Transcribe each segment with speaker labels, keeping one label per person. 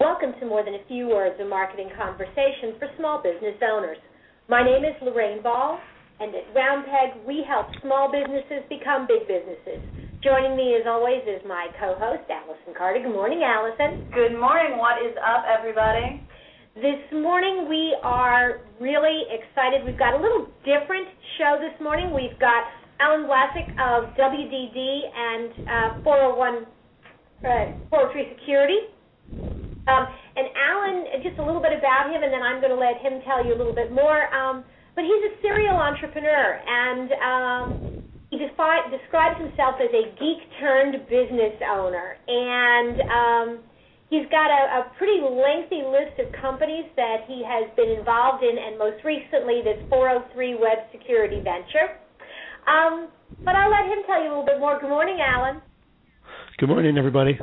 Speaker 1: Welcome to More Than a Few Words, a marketing conversation for small business owners. My name is Lorraine Ball, and at Roundpeg, we help small businesses become big businesses. Joining me, as always, is my co-host, Allison Carter. Good morning, Allison.
Speaker 2: Good morning. What is up, everybody?
Speaker 1: This morning, we are really excited. We've got a little different show this morning. We've got Alan Vlasic of WDD and uh, 401, uh, 403 Security um, and Alan, just a little bit about him, and then I'm going to let him tell you a little bit more. Um, but he's a serial entrepreneur, and um, he defi- describes himself as a geek turned business owner. And um, he's got a, a pretty lengthy list of companies that he has been involved in, and most recently, this 403 web security venture. Um, but I'll let him tell you a little bit more. Good morning, Alan.
Speaker 3: Good morning, everybody.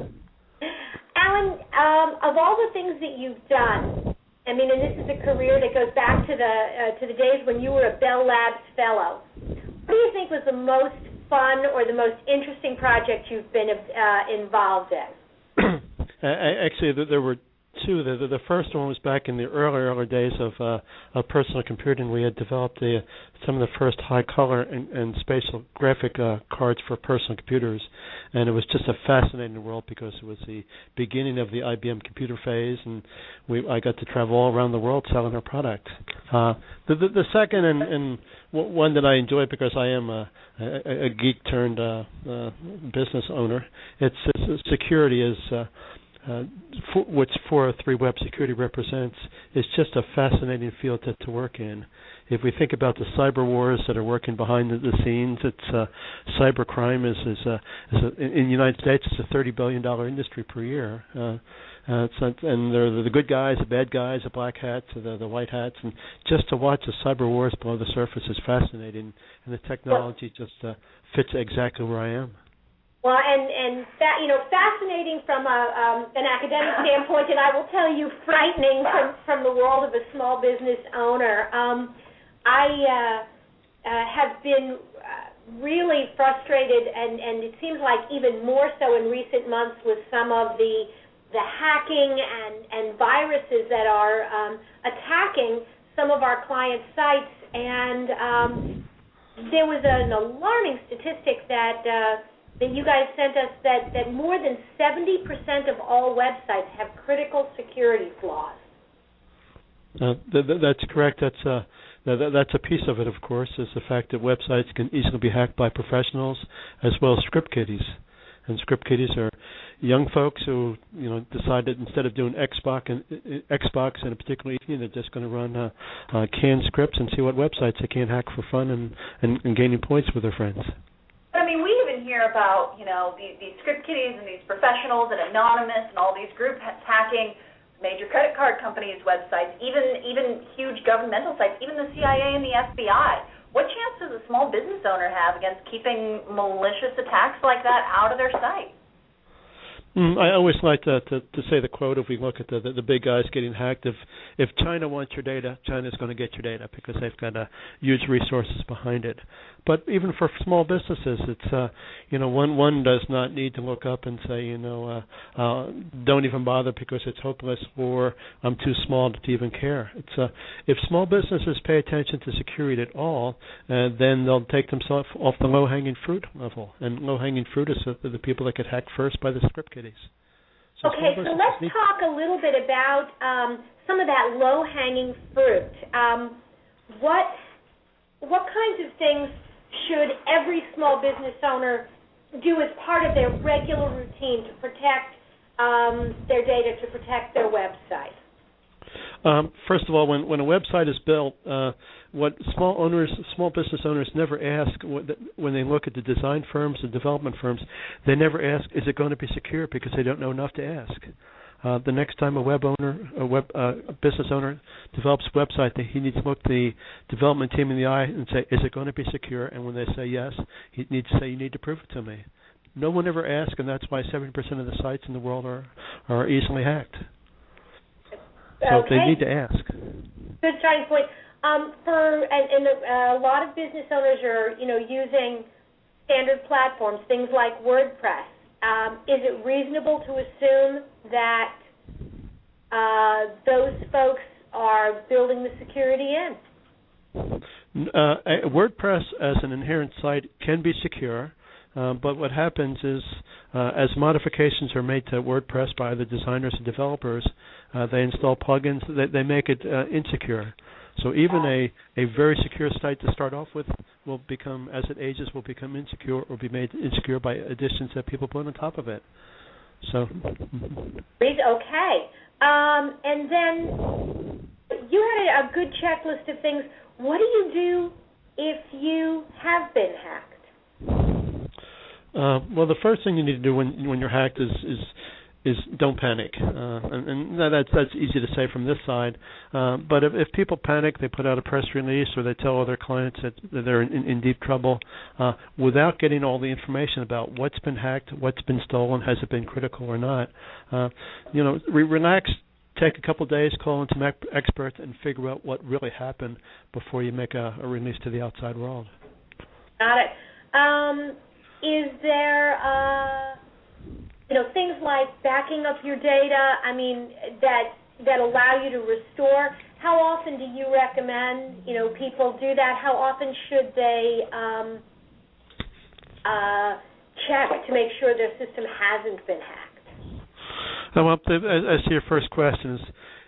Speaker 1: Um, of all the things that you've done, I mean, and this is a career that goes back to the uh, to the days when you were a Bell Labs fellow. What do you think was the most fun or the most interesting project you've been uh, involved in?
Speaker 3: Actually, there were two. The, the first one was back in the early early days of uh, of personal computing. We had developed the, some of the first high color and, and spatial graphic uh, cards for personal computers, and it was just a fascinating world because it was the beginning of the IBM computer phase, and we I got to travel all around the world selling our product. Uh, the, the the second and, and one that I enjoy because I am a, a, a geek turned uh, uh, business owner. It's, it's security is. Uh, for, what 403 Web Security represents is just a fascinating field to, to work in. If we think about the cyber wars that are working behind the, the scenes, it's uh, cyber crime is is, uh, is a, in the United States it's a 30 billion dollar industry per year. Uh, uh, it's not, and they're the good guys, the bad guys, the black hats, the the white hats, and just to watch the cyber wars below the surface is fascinating, and the technology just uh, fits exactly where I am.
Speaker 1: Well, and and that you know, fascinating from a um, an academic standpoint, and I will tell you, frightening from from the world of a small business owner. Um, I uh, uh, have been uh, really frustrated, and and it seems like even more so in recent months with some of the the hacking and and viruses that are um, attacking some of our clients' sites, and um, there was an alarming statistic that. Uh, that you guys sent us that, that more than 70% of all websites have critical security flaws.
Speaker 3: Uh, th- th- that's correct. That's uh, th- that's a piece of it, of course, is the fact that websites can easily be hacked by professionals as well as script kiddies. And script kiddies are young folks who, you know, decide that instead of doing Xbox and Xbox in a particular evening, they're just going to run uh, uh, canned scripts and see what websites they can hack for fun and, and, and gaining points with their friends.
Speaker 2: I mean, we even hear about, you know, these, these script kiddies and these professionals and Anonymous and all these groups hacking major credit card companies' websites, even even huge governmental sites, even the CIA and the FBI. What chance does a small business owner have against keeping malicious attacks like that out of their site?
Speaker 3: Mm, I always like to, to to say the quote. If we look at the, the the big guys getting hacked, if if China wants your data, China's going to get your data because they've got uh, huge resources behind it. But even for small businesses, it's uh, you know one one does not need to look up and say you know uh, uh, don't even bother because it's hopeless or I'm too small to even care. It's uh, if small businesses pay attention to security at all, uh, then they'll take themselves off the low hanging fruit level, and low hanging fruit is the, the people that get hacked first by the script
Speaker 1: So okay, so let's talk a little bit about um, some of that low-hanging fruit. Um, what what kinds of things should every small business owner do as part of their regular routine to protect um, their data, to protect their website?
Speaker 3: Um, first of all, when when a website is built, uh, what small owners, small business owners never ask when they look at the design firms and development firms, they never ask, "Is it going to be secure?" Because they don't know enough to ask. Uh, the next time a web owner, a web uh, a business owner develops a website, that he needs to look the development team in the eye and say, "Is it going to be secure?" And when they say yes, he needs to say, "You need to prove it to me." No one ever asks, and that's why 70% of the sites in the world are are easily hacked. So
Speaker 1: okay.
Speaker 3: they need to ask.
Speaker 1: Good starting point. Um, for and, and uh, a lot of business owners are you know using standard platforms, things like WordPress. Um, is it reasonable to assume that uh, those folks are building the security in?
Speaker 3: Uh, WordPress as an inherent site can be secure, uh, but what happens is uh, as modifications are made to WordPress by the designers and developers, uh, they install plugins that they make it uh, insecure. So even a, a very secure site to start off with will become, as it ages, will become insecure or be made insecure by additions that people put on top of it. So.
Speaker 1: Okay. Um, and then you had a good checklist of things. What do you do if you have been hacked?
Speaker 3: Uh, well, the first thing you need to do when when you're hacked is is is don't panic, uh, and, and that's that's easy to say from this side. Uh, but if, if people panic, they put out a press release or they tell other clients that, that they're in, in deep trouble, uh, without getting all the information about what's been hacked, what's been stolen, has it been critical or not. Uh, you know, re- relax. Take a couple of days, call in some experts, and figure out what really happened before you make a, a release to the outside world.
Speaker 1: Got it. Um, is there uh, you know things like backing up your data i mean that that allow you to restore how often do you recommend you know people do that how often should they um, uh, check to make sure their system hasn't been hacked
Speaker 3: well as, as to your first question is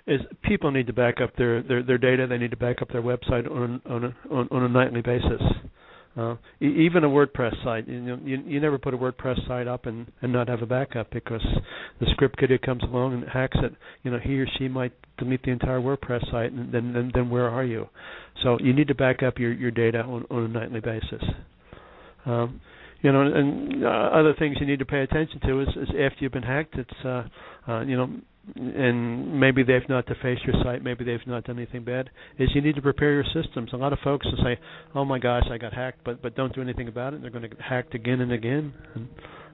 Speaker 3: is people need to back up their, their, their data. They need to back up their website on on a, on, on a nightly basis. Uh, even a WordPress site, you know, you, you never put a WordPress site up and, and not have a backup because the script kiddie comes along and hacks it. You know, he or she might delete the entire WordPress site, and then then, then where are you? So you need to back up your your data on, on a nightly basis. Um, you know, and uh, other things you need to pay attention to is, is after you've been hacked, it's uh, uh, you know and maybe they've not defaced your site, maybe they've not done anything bad, is you need to prepare your systems. A lot of folks will say, "Oh my gosh, I got hacked," but but don't do anything about it. They're going to get hacked again and again. And,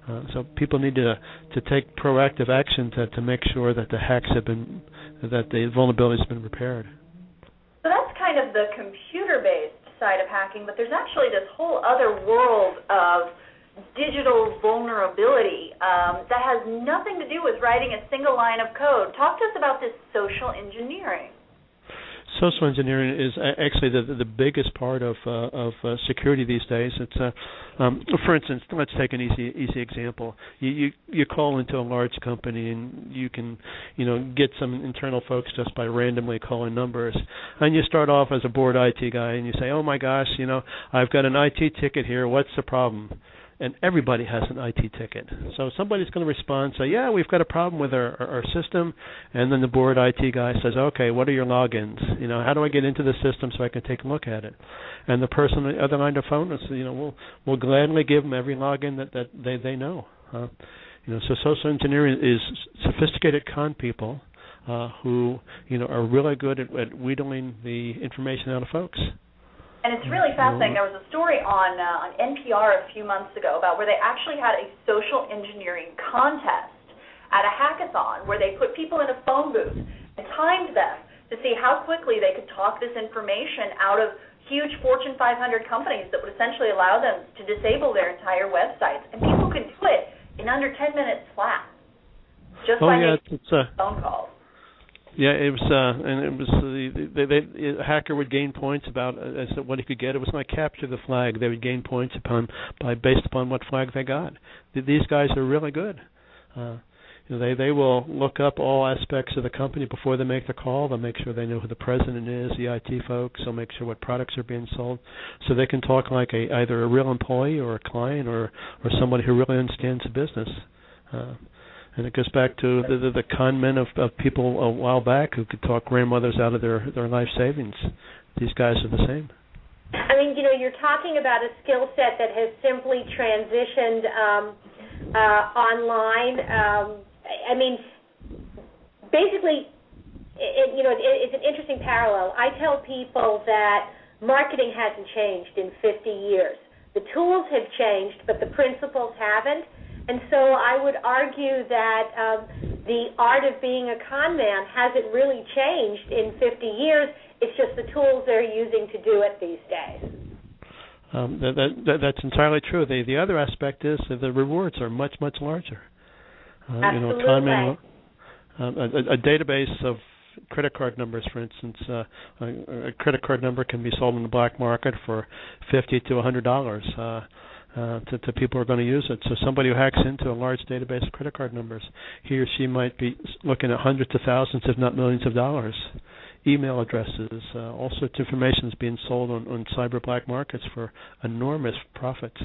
Speaker 3: uh, so people need to to take proactive action to to make sure that the hacks have been that the vulnerability has been repaired.
Speaker 2: So that's kind of the computer-based side of hacking, but there's actually this whole other world of digital vulnerability um, that has nothing to do with writing a single line of code. Talk to us about this social engineering.
Speaker 3: Social engineering is actually the the biggest part of uh, of uh, security these days. It's uh, um, for instance, let's take an easy easy example. You, you you call into a large company and you can you know get some internal folks just by randomly calling numbers, and you start off as a board IT guy and you say, oh my gosh, you know I've got an IT ticket here. What's the problem? And everybody has an IT ticket. So somebody's going to respond, say, "Yeah, we've got a problem with our, our, our system," and then the board IT guy says, "Okay, what are your logins? You know, how do I get into the system so I can take a look at it?" And the person on the other line of the phone is, you know, we'll we'll gladly give them every login that that they they know. You know, so social engineering is sophisticated con people uh, who you know are really good at, at wheedling the information out of folks.
Speaker 2: And it's really fascinating. There was a story on uh, on NPR a few months ago about where they actually had a social engineering contest at a hackathon where they put people in a phone booth and timed them to see how quickly they could talk this information out of huge Fortune 500 companies that would essentially allow them to disable their entire websites. And people could do it in under 10 minutes flat, just
Speaker 3: oh,
Speaker 2: by
Speaker 3: yeah,
Speaker 2: making
Speaker 3: it's, uh,
Speaker 2: phone calls.
Speaker 3: Yeah, it was, uh, and it was the they, they, the hacker would gain points about uh, as what he could get. It was like capture the flag. They would gain points upon by based upon what flag they got. These guys are really good. Uh, you know, they they will look up all aspects of the company before they make the call. They'll make sure they know who the president is, the IT folks. They'll make sure what products are being sold, so they can talk like a either a real employee or a client or or somebody who really understands the business. Uh, and it goes back to the the, the con men of, of people a while back who could talk grandmothers out of their their life savings. These guys are the same.
Speaker 1: I mean, you know, you're talking about a skill set that has simply transitioned um, uh, online. Um, I mean, basically, it, you know, it, it's an interesting parallel. I tell people that marketing hasn't changed in 50 years. The tools have changed, but the principles haven't. And so I would argue that um, the art of being a con man hasn't really changed in 50 years. It's just the tools they're using to do it these days.
Speaker 3: Um, that, that, that's entirely true. The the other aspect is that the rewards are much much larger.
Speaker 1: Uh, Absolutely.
Speaker 3: You know, con man, um, a, a, database of credit card numbers, for instance. Uh, a, a credit card number can be sold in the black market for fifty to a hundred dollars. Uh, uh, to, to people who are going to use it. So somebody who hacks into a large database of credit card numbers, he or she might be looking at hundreds of thousands, if not millions of dollars. Email addresses, uh, all sorts of information is being sold on, on cyber black markets for enormous profits.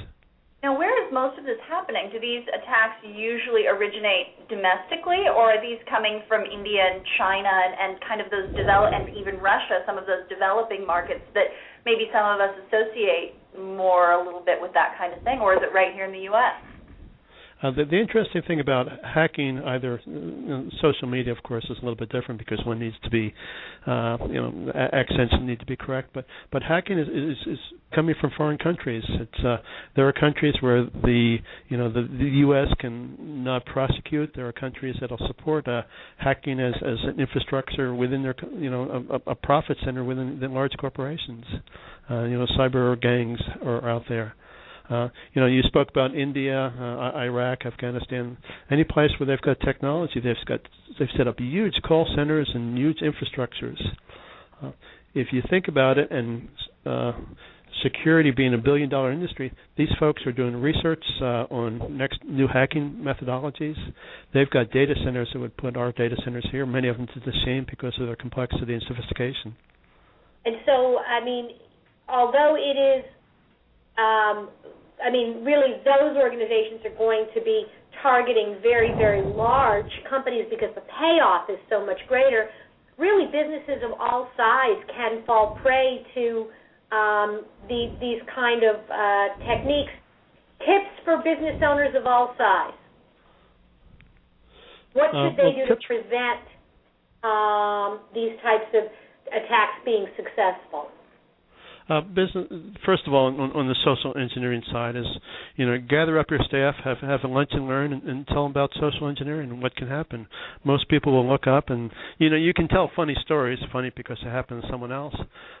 Speaker 2: Now, where is most of this happening? Do these attacks usually originate domestically, or are these coming from India and China and, and kind of those develop and even Russia, some of those developing markets that maybe some of us associate more a little bit with that kind of thing, or is it right here in the U.S.?
Speaker 3: Uh, the, the, interesting thing about hacking, either you know, social media, of course, is a little bit different because one needs to be, uh, you know, accents need to be correct. But but hacking is is, is coming from foreign countries. It's uh, there are countries where the you know the, the U.S. can not prosecute. There are countries that'll support uh, hacking as as an infrastructure within their you know a, a profit center within the large corporations. Uh, you know, cyber gangs are out there. Uh, you know, you spoke about India, uh, Iraq, Afghanistan, any place where they've got technology, they've got they've set up huge call centers and huge infrastructures. Uh, if you think about it, and uh, security being a billion dollar industry, these folks are doing research uh, on next new hacking methodologies. They've got data centers that would put our data centers here, many of them to the shame because of their complexity and sophistication.
Speaker 1: And so, I mean, although it is um, I mean, really, those organizations are going to be targeting very, very large companies because the payoff is so much greater. Really, businesses of all size can fall prey to um, the, these kind of uh, techniques. Tips for business owners of all size. What should uh, they do to prevent um, these types of attacks being successful?
Speaker 3: Uh, business, first of all, on, on the social engineering side, is you know gather up your staff, have have a lunch and learn, and, and tell them about social engineering and what can happen. Most people will look up, and you know you can tell funny stories, funny because it happened to someone else,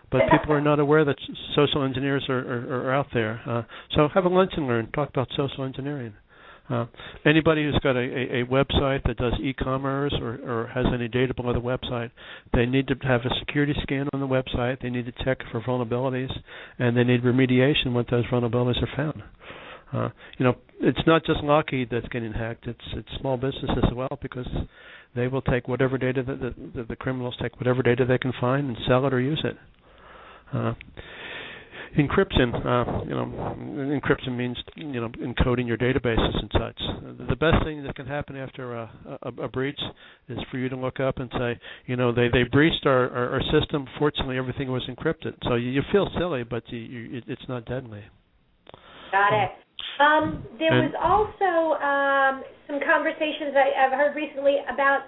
Speaker 3: but people are not aware that social engineers are are, are out there. Uh, so have a lunch and learn, talk about social engineering. Uh, anybody who's got a, a, a website that does e-commerce or, or has any data below the website, they need to have a security scan on the website. They need to check for vulnerabilities, and they need remediation when those vulnerabilities are found. Uh, you know, it's not just Lockheed that's getting hacked; it's it's small businesses as well because they will take whatever data that the, the, the criminals take whatever data they can find and sell it or use it. Uh, encryption uh, you know encryption means you know encoding your databases and such. The best thing that can happen after a, a, a breach is for you to look up and say you know they they breached our our, our system. Fortunately everything was encrypted. So you, you feel silly but you, you it, it's not deadly.
Speaker 1: Got it. Um, there and, was also um, some conversations I, I've heard recently about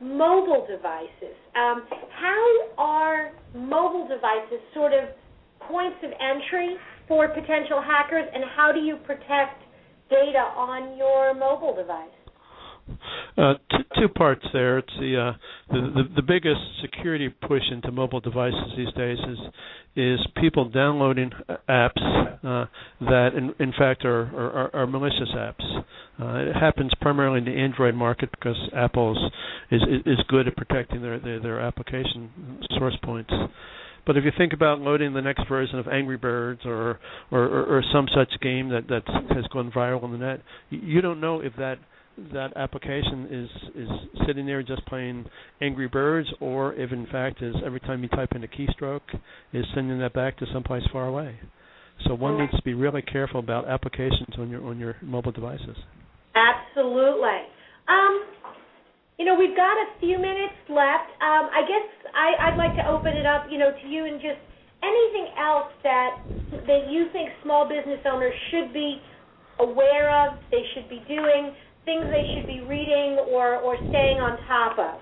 Speaker 1: mobile devices. Um, how are mobile devices sort of points of entry for potential hackers, and how do you protect data on your mobile device?
Speaker 3: Uh, two, two parts there. It's the, uh, the, the the biggest security push into mobile devices these days is is people downloading apps uh, that in, in fact are, are, are malicious apps. Uh, it happens primarily in the Android market because Apple is is, is good at protecting their, their their application source points. But if you think about loading the next version of Angry Birds or or, or, or some such game that that has gone viral on the net, you don't know if that that application is is sitting there just playing Angry Birds, or if in fact is every time you type in a keystroke, is sending that back to someplace far away. So one needs to be really careful about applications on your on your mobile devices.
Speaker 1: Absolutely. Um, you know, we've got a few minutes left. Um, I guess I, I'd like to open it up, you know, to you and just anything else that that you think small business owners should be aware of, they should be doing, things they should be reading or or staying on top of.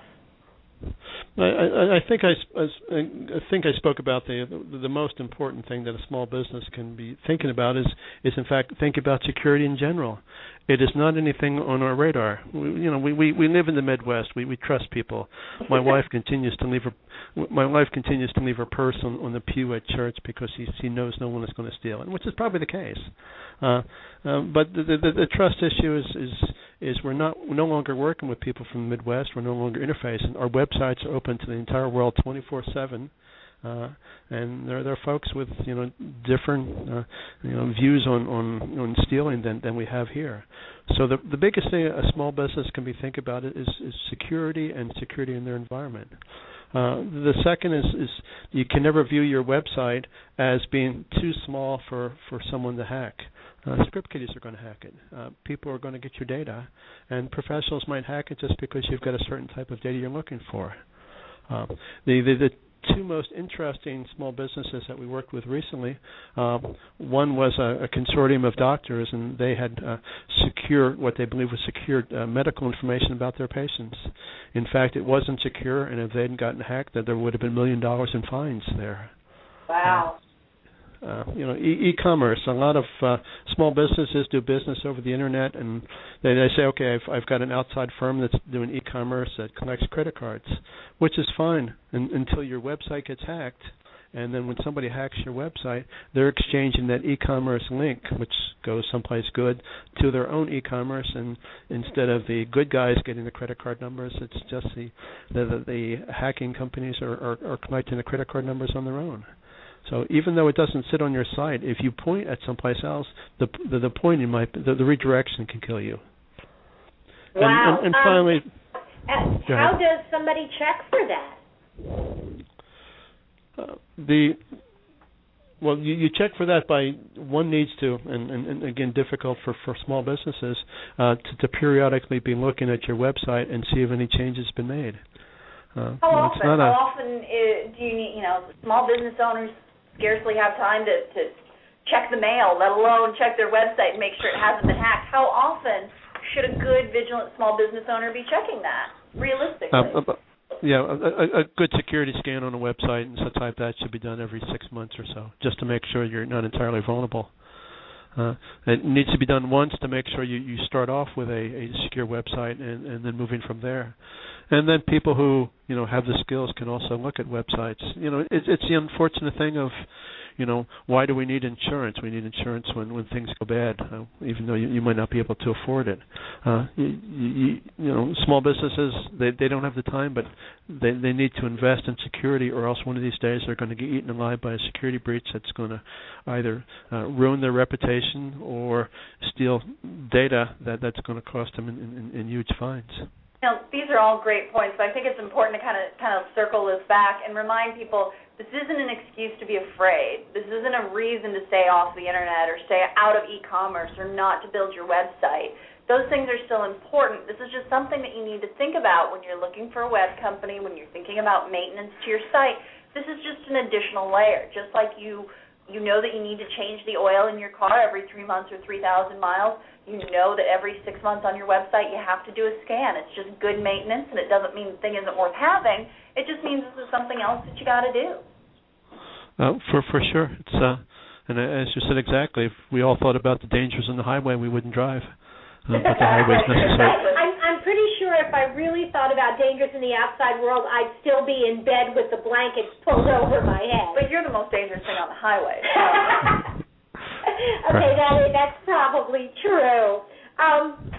Speaker 3: I, I, think I, I think I spoke about the the most important thing that a small business can be thinking about is is in fact think about security in general it is not anything on our radar. We, you know, we, we we live in the Midwest. We we trust people. My wife continues to leave her my wife continues to leave her purse on, on the pew at church because she she knows no one is going to steal it, which is probably the case. Uh, um, but the, the the trust issue is is is we're not we're no longer working with people from the Midwest. We're no longer interfacing. Our websites are open to the entire world 24/7 uh, and there there are folks with you know different uh, you know views on on on stealing than than we have here. So the the biggest thing a small business can be think about is is security and security in their environment. Uh, the second is, is you can never view your website as being too small for, for someone to hack. Uh, script kiddies are going to hack it. Uh, people are going to get your data, and professionals might hack it just because you've got a certain type of data you're looking for. Uh, the, the the two most interesting small businesses that we worked with recently. Um, one was a, a, consortium of doctors, and they had uh, secure what they believe was secured uh, medical information about their patients. In fact, it wasn't secure, and if they hadn't gotten hacked, that there would have been million dollars in fines there.
Speaker 1: Wow.
Speaker 3: Uh, you know, e- e-commerce. A lot of uh, small businesses do business over the internet, and they, they say, okay, I've, I've got an outside firm that's doing e-commerce that collects credit cards, which is fine in, until your website gets hacked. And then when somebody hacks your website, they're exchanging that e-commerce link, which goes someplace good, to their own e-commerce. And instead of the good guys getting the credit card numbers, it's just the the, the, the hacking companies are, are, are collecting the credit card numbers on their own. So even though it doesn't sit on your site, if you point at someplace else, the the, the pointing might the, the redirection can kill you.
Speaker 1: Wow.
Speaker 3: And, and, and finally,
Speaker 1: um, how does somebody check for that?
Speaker 3: Uh, the well, you, you check for that by one needs to, and, and, and again, difficult for, for small businesses uh, to, to periodically be looking at your website and see if any changes have been made.
Speaker 2: Uh, how often? How a, often do you need? You know, small business owners scarcely have time to, to check the mail, let alone check their website and make sure it hasn't been hacked. How often should a good, vigilant small business owner be checking that, realistically?
Speaker 3: Uh, uh, yeah, a, a, good security scan on a website and such like that should be done every six months or so, just to make sure you're not entirely vulnerable. Uh, it needs to be done once to make sure you, you start off with a, a secure website and, and then moving from there. And then people who you know have the skills can also look at websites. You know, it's it's the unfortunate thing of you know, why do we need insurance? We need insurance when when things go bad, uh, even though you, you might not be able to afford it. Uh, you, you, you know, small businesses they they don't have the time, but they they need to invest in security, or else one of these days they're going to get eaten alive by a security breach that's going to either uh, ruin their reputation or steal data that that's going to cost them in, in, in huge fines.
Speaker 2: Now, these are all great points, but I think it's important to kind of kind of circle this back and remind people this isn't an excuse to be afraid. This isn't a reason to stay off the internet or stay out of e-commerce or not to build your website. Those things are still important. This is just something that you need to think about when you're looking for a web company, when you're thinking about maintenance to your site. This is just an additional layer. Just like you you know that you need to change the oil in your car every 3 months or 3,000 miles, you know that every 6 months on your website you have to do a scan. It's just good maintenance and it doesn't mean the thing isn't worth having. It just means this is something else that you got to do.
Speaker 3: Uh, for for sure, it's uh, and as you said exactly, if we all thought about the dangers on the highway, we wouldn't drive. Uh, but the highway's necessary.
Speaker 1: I'm, I'm pretty sure if I really thought about dangers in the outside world, I'd still be in bed with the blankets pulled over my head.
Speaker 2: But you're the most dangerous thing on the highway.
Speaker 1: okay, that is, that's probably true. Um,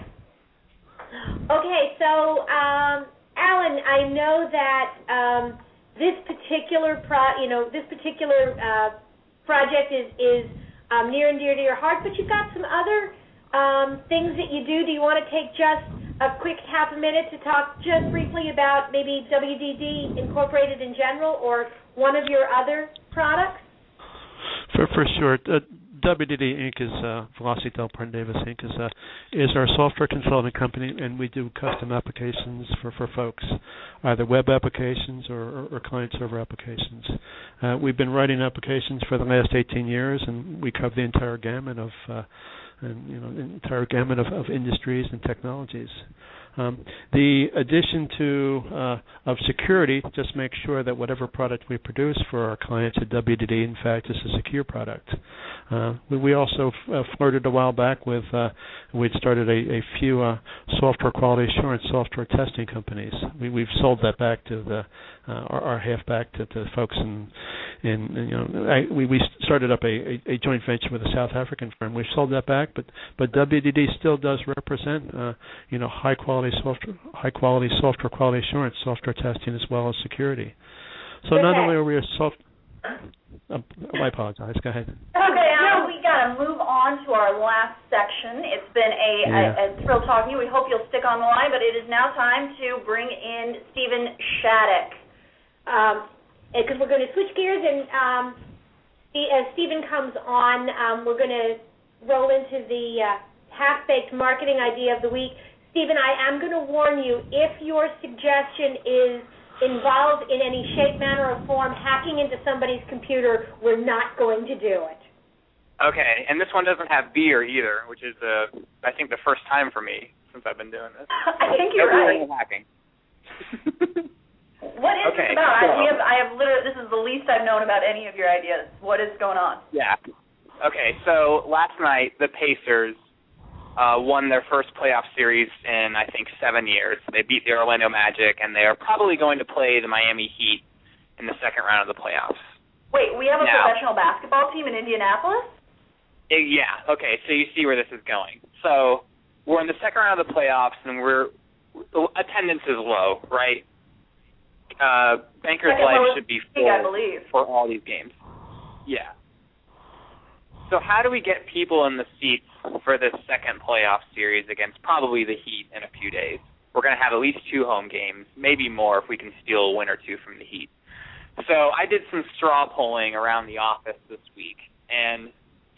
Speaker 1: okay, so um, Alan, I know that. Um, this particular pro, you know, this particular uh, project is is um, near and dear to your heart, but you've got some other um, things that you do. Do you want to take just a quick half a minute to talk just briefly about maybe WDD Incorporated in general, or one of your other products?
Speaker 3: For for sure. Uh, WDD Inc. is uh, Velocity Delpar Davis Inc. is uh, is our software consulting company, and we do custom applications for for folks, either web applications or, or, or client server applications. Uh, we've been writing applications for the last 18 years, and we cover the entire gamut of uh, and you know the entire gamut of, of industries and technologies. Um, the addition to uh, of security just makes sure that whatever product we produce for our clients at WDD, in fact, is a secure product. Uh, we, also f- uh, flirted a while back with uh, we'd started a, a few uh, software quality assurance software testing companies. We, we've sold that back to the uh, our, our half back to, to folks in in you know I, we we started up a, a, a joint venture with a South African firm. We've sold that back, but but WDD still does represent uh, you know high quality software high quality software quality assurance software testing as well as security. So
Speaker 1: Okay.
Speaker 3: not only are we a soft um, I apologize. Go ahead.
Speaker 2: Okay, now we got to move on to our last section. It's been a,
Speaker 3: Yeah.
Speaker 2: a, a thrill talking to you. We hope you'll stick on the line, but it is now time to bring in Stephen Shattuck.
Speaker 1: Because we're going to switch gears and um, as Stephen comes on, um, we're going to roll into the uh, half-baked marketing idea of the week. Stephen, I am going to warn you, if your suggestion is involved in any shape, manner, or form hacking into somebody's computer, we're not going to do it.
Speaker 4: Okay, and this one doesn't have beer either, which is uh, I think the first time for me since I've been doing this.
Speaker 2: I think you're
Speaker 4: no
Speaker 2: right.
Speaker 4: hacking.
Speaker 2: What is
Speaker 4: Okay,
Speaker 2: this about? I,
Speaker 4: so-
Speaker 2: we have, I have literally, this is the least I've known about any of your ideas. What is going on?
Speaker 4: yeah. Okay, so last night the Pacers uh, won their first playoff series in I think seven years. They beat the Orlando Magic, and they are probably going to play the Miami Heat in the second round of the playoffs.
Speaker 2: Wait, we have a
Speaker 4: Now-
Speaker 2: professional basketball team in Indianapolis?
Speaker 4: Eh, yeah. Okay. So you see where this is going. So we're in the second round of the playoffs, and we're attendance is low, right? Uh, Bankers
Speaker 2: Second
Speaker 4: Life should be full for all these games. Yeah. So how do we get people in the seats for this second playoff series against probably the Heat in a few days? We're going to have at least two home games, maybe more if we can steal a win or two from the Heat. So I did some straw polling around the office this week, and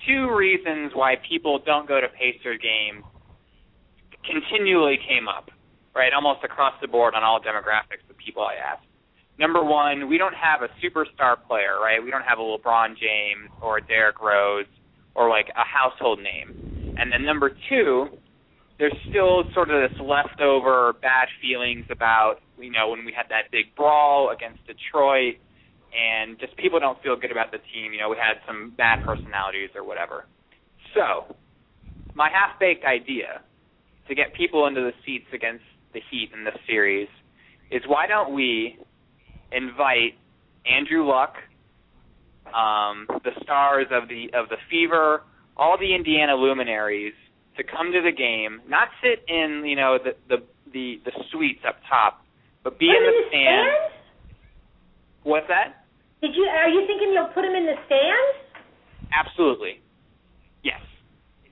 Speaker 4: two reasons why people don't go to Pacer games continually came up, right, almost across the board on all demographics of people I asked. Number one, we don't have a superstar player, right? We don't have a LeBron James or a Derrick Rose or like a household name. And then number two, there's still sort of this leftover bad feelings about, you know, when we had that big brawl against Detroit and just people don't feel good about the team. You know, we had some bad personalities or whatever. So, my half baked idea to get people into the seats against the Heat in this series is why don't we invite Andrew Luck, um, the stars of the of the Fever, all the Indiana luminaries to come to the game, not sit in you know the the the, the suites up top, but be in the stands.
Speaker 1: stands?
Speaker 4: What's that?
Speaker 1: Did you? Are you thinking you'll put them in the stands?
Speaker 4: Absolutely.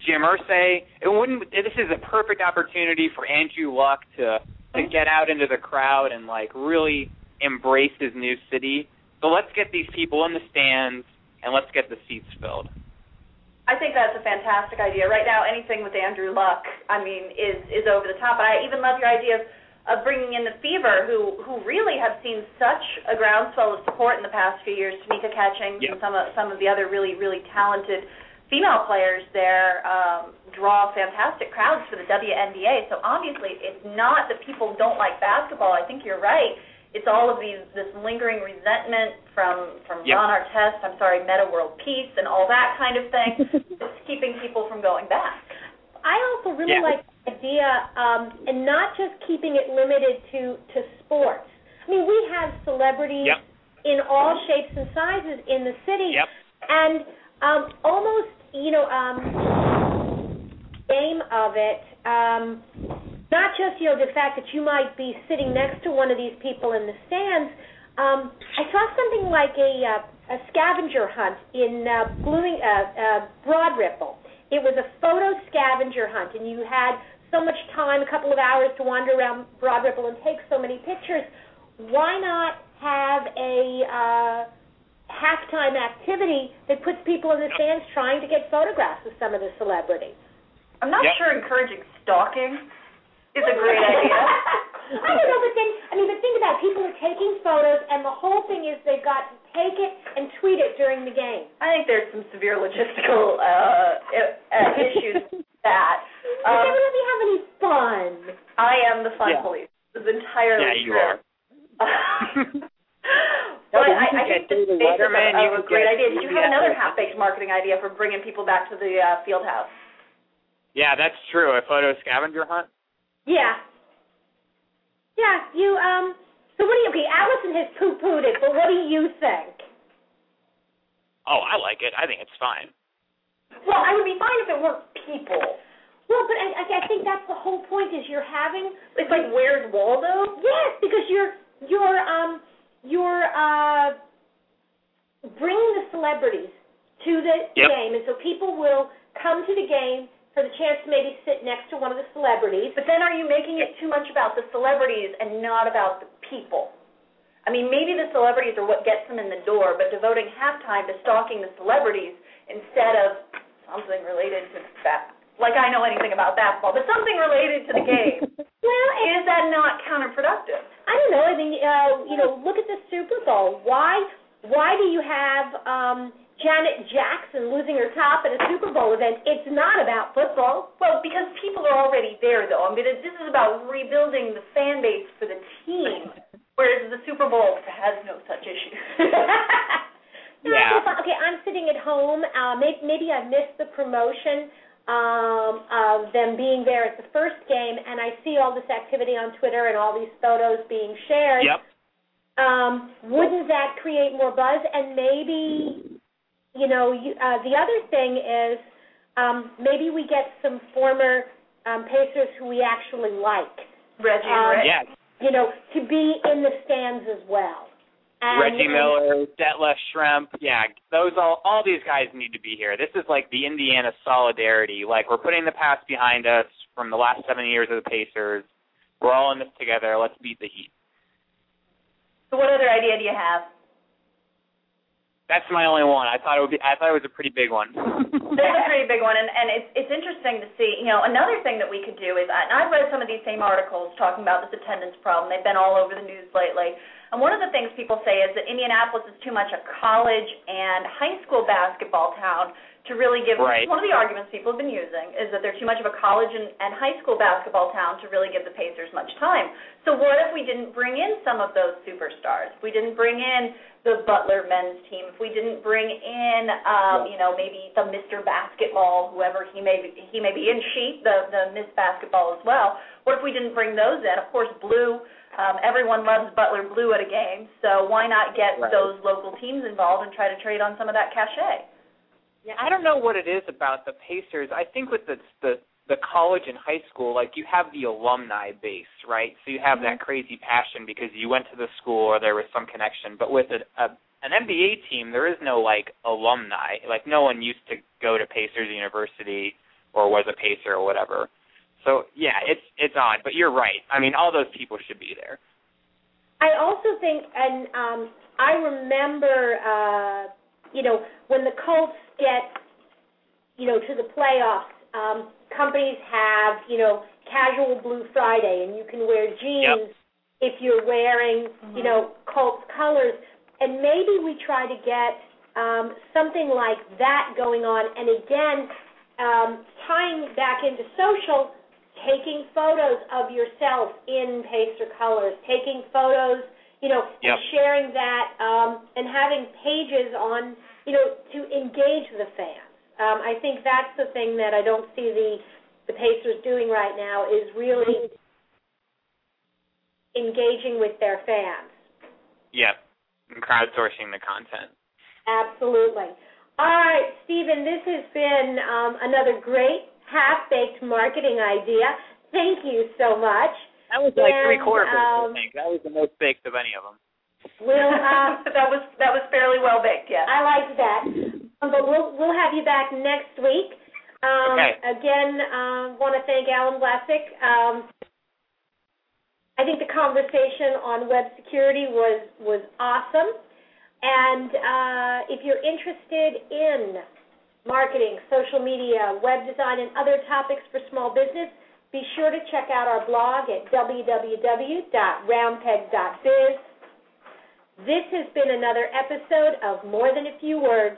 Speaker 4: Jim Irsay, it wouldn't this is a perfect opportunity for Andrew Luck to to oh. get out into the crowd and like really embrace his new city. So let's get these people in the stands and let's get the seats filled.
Speaker 2: I think that's a fantastic idea. Right now, anything with Andrew Luck, I mean, is is over the top. And I even love your idea of, of bringing in the Fever, who who really have seen such a groundswell of support in the past few years. Tamika Catchings
Speaker 4: Yep.
Speaker 2: and some of some of the other really really talented female players there um, draw fantastic crowds for the WNBA. So obviously, it's not that people don't like basketball. I think you're right. It's all of these this lingering resentment from from
Speaker 4: Yep.
Speaker 2: Ron Artest. I'm sorry, Metta World Peace and all that kind of thing. it's keeping people from going back.
Speaker 1: I also really
Speaker 4: Yeah.
Speaker 1: like the idea, um, and not just keeping it limited to to sports. I mean, we have celebrities
Speaker 4: Yep.
Speaker 1: in all shapes and sizes in the city,
Speaker 4: Yep.
Speaker 1: and um, almost, you know, um, game of it. Um, not just you know the fact that you might be sitting next to one of these people in the stands. Um, I saw something like a uh, a scavenger hunt in uh, Blooming uh, uh, Broad Ripple. It was a photo scavenger hunt, and you had so much time, a couple of hours to wander around Broad Ripple and take so many pictures. Why not have a uh, halftime activity that puts people in the stands trying to get photographs of some of the celebrities?
Speaker 2: I'm not
Speaker 4: Yep.
Speaker 2: sure encouraging stalking is a great idea.
Speaker 1: I don't know, but then I mean, but think about it. people are taking photos, and the whole thing is they've got to take it and tweet it during the game.
Speaker 2: I think there's some severe logistical uh, uh, issues with that.
Speaker 1: But
Speaker 2: Um,
Speaker 1: they would let me have any fun.
Speaker 2: I am the fun
Speaker 4: Yeah.
Speaker 2: police. This is entirely
Speaker 4: Yeah, you
Speaker 2: true.
Speaker 4: are.
Speaker 2: but
Speaker 4: but
Speaker 2: I, I think this
Speaker 4: David
Speaker 2: is a,
Speaker 4: you
Speaker 2: a great idea. Did you have another half-baked marketing idea for bringing people back to the uh, field house?
Speaker 4: Yeah, that's true. A photo scavenger hunt.
Speaker 1: Yeah. Yeah, you, um, so what do you, okay, Allison has poo-pooed it, but what do you think?
Speaker 4: Oh, I like it. I think it's fine.
Speaker 2: Well, I would be fine if it weren't people.
Speaker 1: Well, but I, I I think that's the whole point is you're having
Speaker 2: It's like, where's Waldo?
Speaker 1: Yes, because you're you're um you're uh bringing the celebrities to the
Speaker 4: Yep.
Speaker 1: game, and so people will come to the game for the chance to maybe sit next to one of the celebrities.
Speaker 2: But then are you making it too much about the celebrities and not about the people? I mean, maybe the celebrities are what gets them in the door, but devoting halftime to stalking the celebrities instead of something related to that. Like I know anything about basketball, but something related to the game.
Speaker 1: Well,
Speaker 2: Is that not counterproductive?
Speaker 1: I don't know. I mean, uh, you know, look at the Super Bowl. Why why do you have um Janet Jackson losing her top at a Super Bowl event? It's not about football.
Speaker 2: Well, because people are already there, though. I mean, this is about rebuilding the fan base for the team, whereas the Super Bowl has no such issue.
Speaker 4: Yeah.
Speaker 1: Okay, I'm sitting at home. Uh, maybe, maybe I missed the promotion um, of them being there at the first game, and I see all this activity on Twitter and all these photos being shared.
Speaker 4: Yep.
Speaker 1: Um, wouldn't that create more buzz? And maybe, you know, you, uh, the other thing is um, maybe we get some former um, Pacers who we actually like,
Speaker 2: Reggie
Speaker 1: Um.
Speaker 4: Yes.
Speaker 1: you know, to be in the stands as well. And,
Speaker 4: Reggie Miller, Detlef Schrempf, yeah, those all all these guys need to be here. This is like the Indiana solidarity. Like we're putting the past behind us from the last seven years of the Pacers. We're all in this together. Let's beat the Heat.
Speaker 2: So what other idea do you have?
Speaker 4: That's my only one. I thought it would be. I thought it was a pretty big one.
Speaker 2: That's a pretty big one, and, and it's it's interesting to see. You know, another thing that we could do is, and I've read some of these same articles talking about this attendance problem. They've been all over the news lately. And one of the things people say is that Indianapolis is too much a college and high school basketball town to really give.
Speaker 4: Right.
Speaker 2: One of the arguments people have been using is that they're too much of a college and, and high school basketball town to really give the Pacers much time. So what if we didn't bring in some of those superstars? If we didn't bring in the Butler men's team, if we didn't bring in, um, you know, maybe the Mr. Basketball, whoever he may be, he may be in Sheep, the the Miss Basketball as well. What if we didn't bring those in? Of course, Blue. Um, everyone loves Butler Blue at a game, so why not get
Speaker 4: Right.
Speaker 2: those local teams involved and try to trade on some of that cachet?
Speaker 4: Yeah, I don't know what it is about the Pacers. I think with the the the college and high school, like you have the alumni base, right? So you have that crazy passion because you went to the school or there was some connection. But with a, a an NBA team, there is no like alumni. Like no one used to go to Pacers University or was a Pacer or whatever. So yeah, it's it's odd, but you're right. I mean, all those people should be there.
Speaker 1: I also think, and um, I remember, uh, you know, when the Colts get, you know, to the playoffs, um, companies have, you know, casual Blue Friday, and you can wear jeans if you're wearing, you know, Colts colors, and maybe we try to get um, something like that going on, and again, um, tying back into social taking photos of yourself in Pacer colors, taking photos, you know,
Speaker 4: Yep.
Speaker 1: and sharing that, um, and having pages on, you know, to engage the fans. Um, I think that's the thing that I don't see the the Pacers doing right now is really engaging with their fans.
Speaker 4: Yep. And crowdsourcing the content.
Speaker 1: Absolutely. All right, Stephen, this has been um, another great half-baked marketing idea. Thank you so much.
Speaker 4: That was like
Speaker 1: And,
Speaker 4: three quarters.
Speaker 1: um,
Speaker 4: I think that was the most baked of any of them.
Speaker 1: We'll uh,
Speaker 2: that was that was fairly well baked, yes.
Speaker 1: I like that. Um, but we'll we'll have you back next week. Um,
Speaker 4: Okay.
Speaker 1: Again, uh, want to thank Alan Vlasic. Um, I think the conversation on web security was was awesome. And uh, if you're interested in marketing, social media, web design, and other topics for small business, be sure to check out our blog at www.roundpeg.biz. This has been another episode of More Than a Few Words.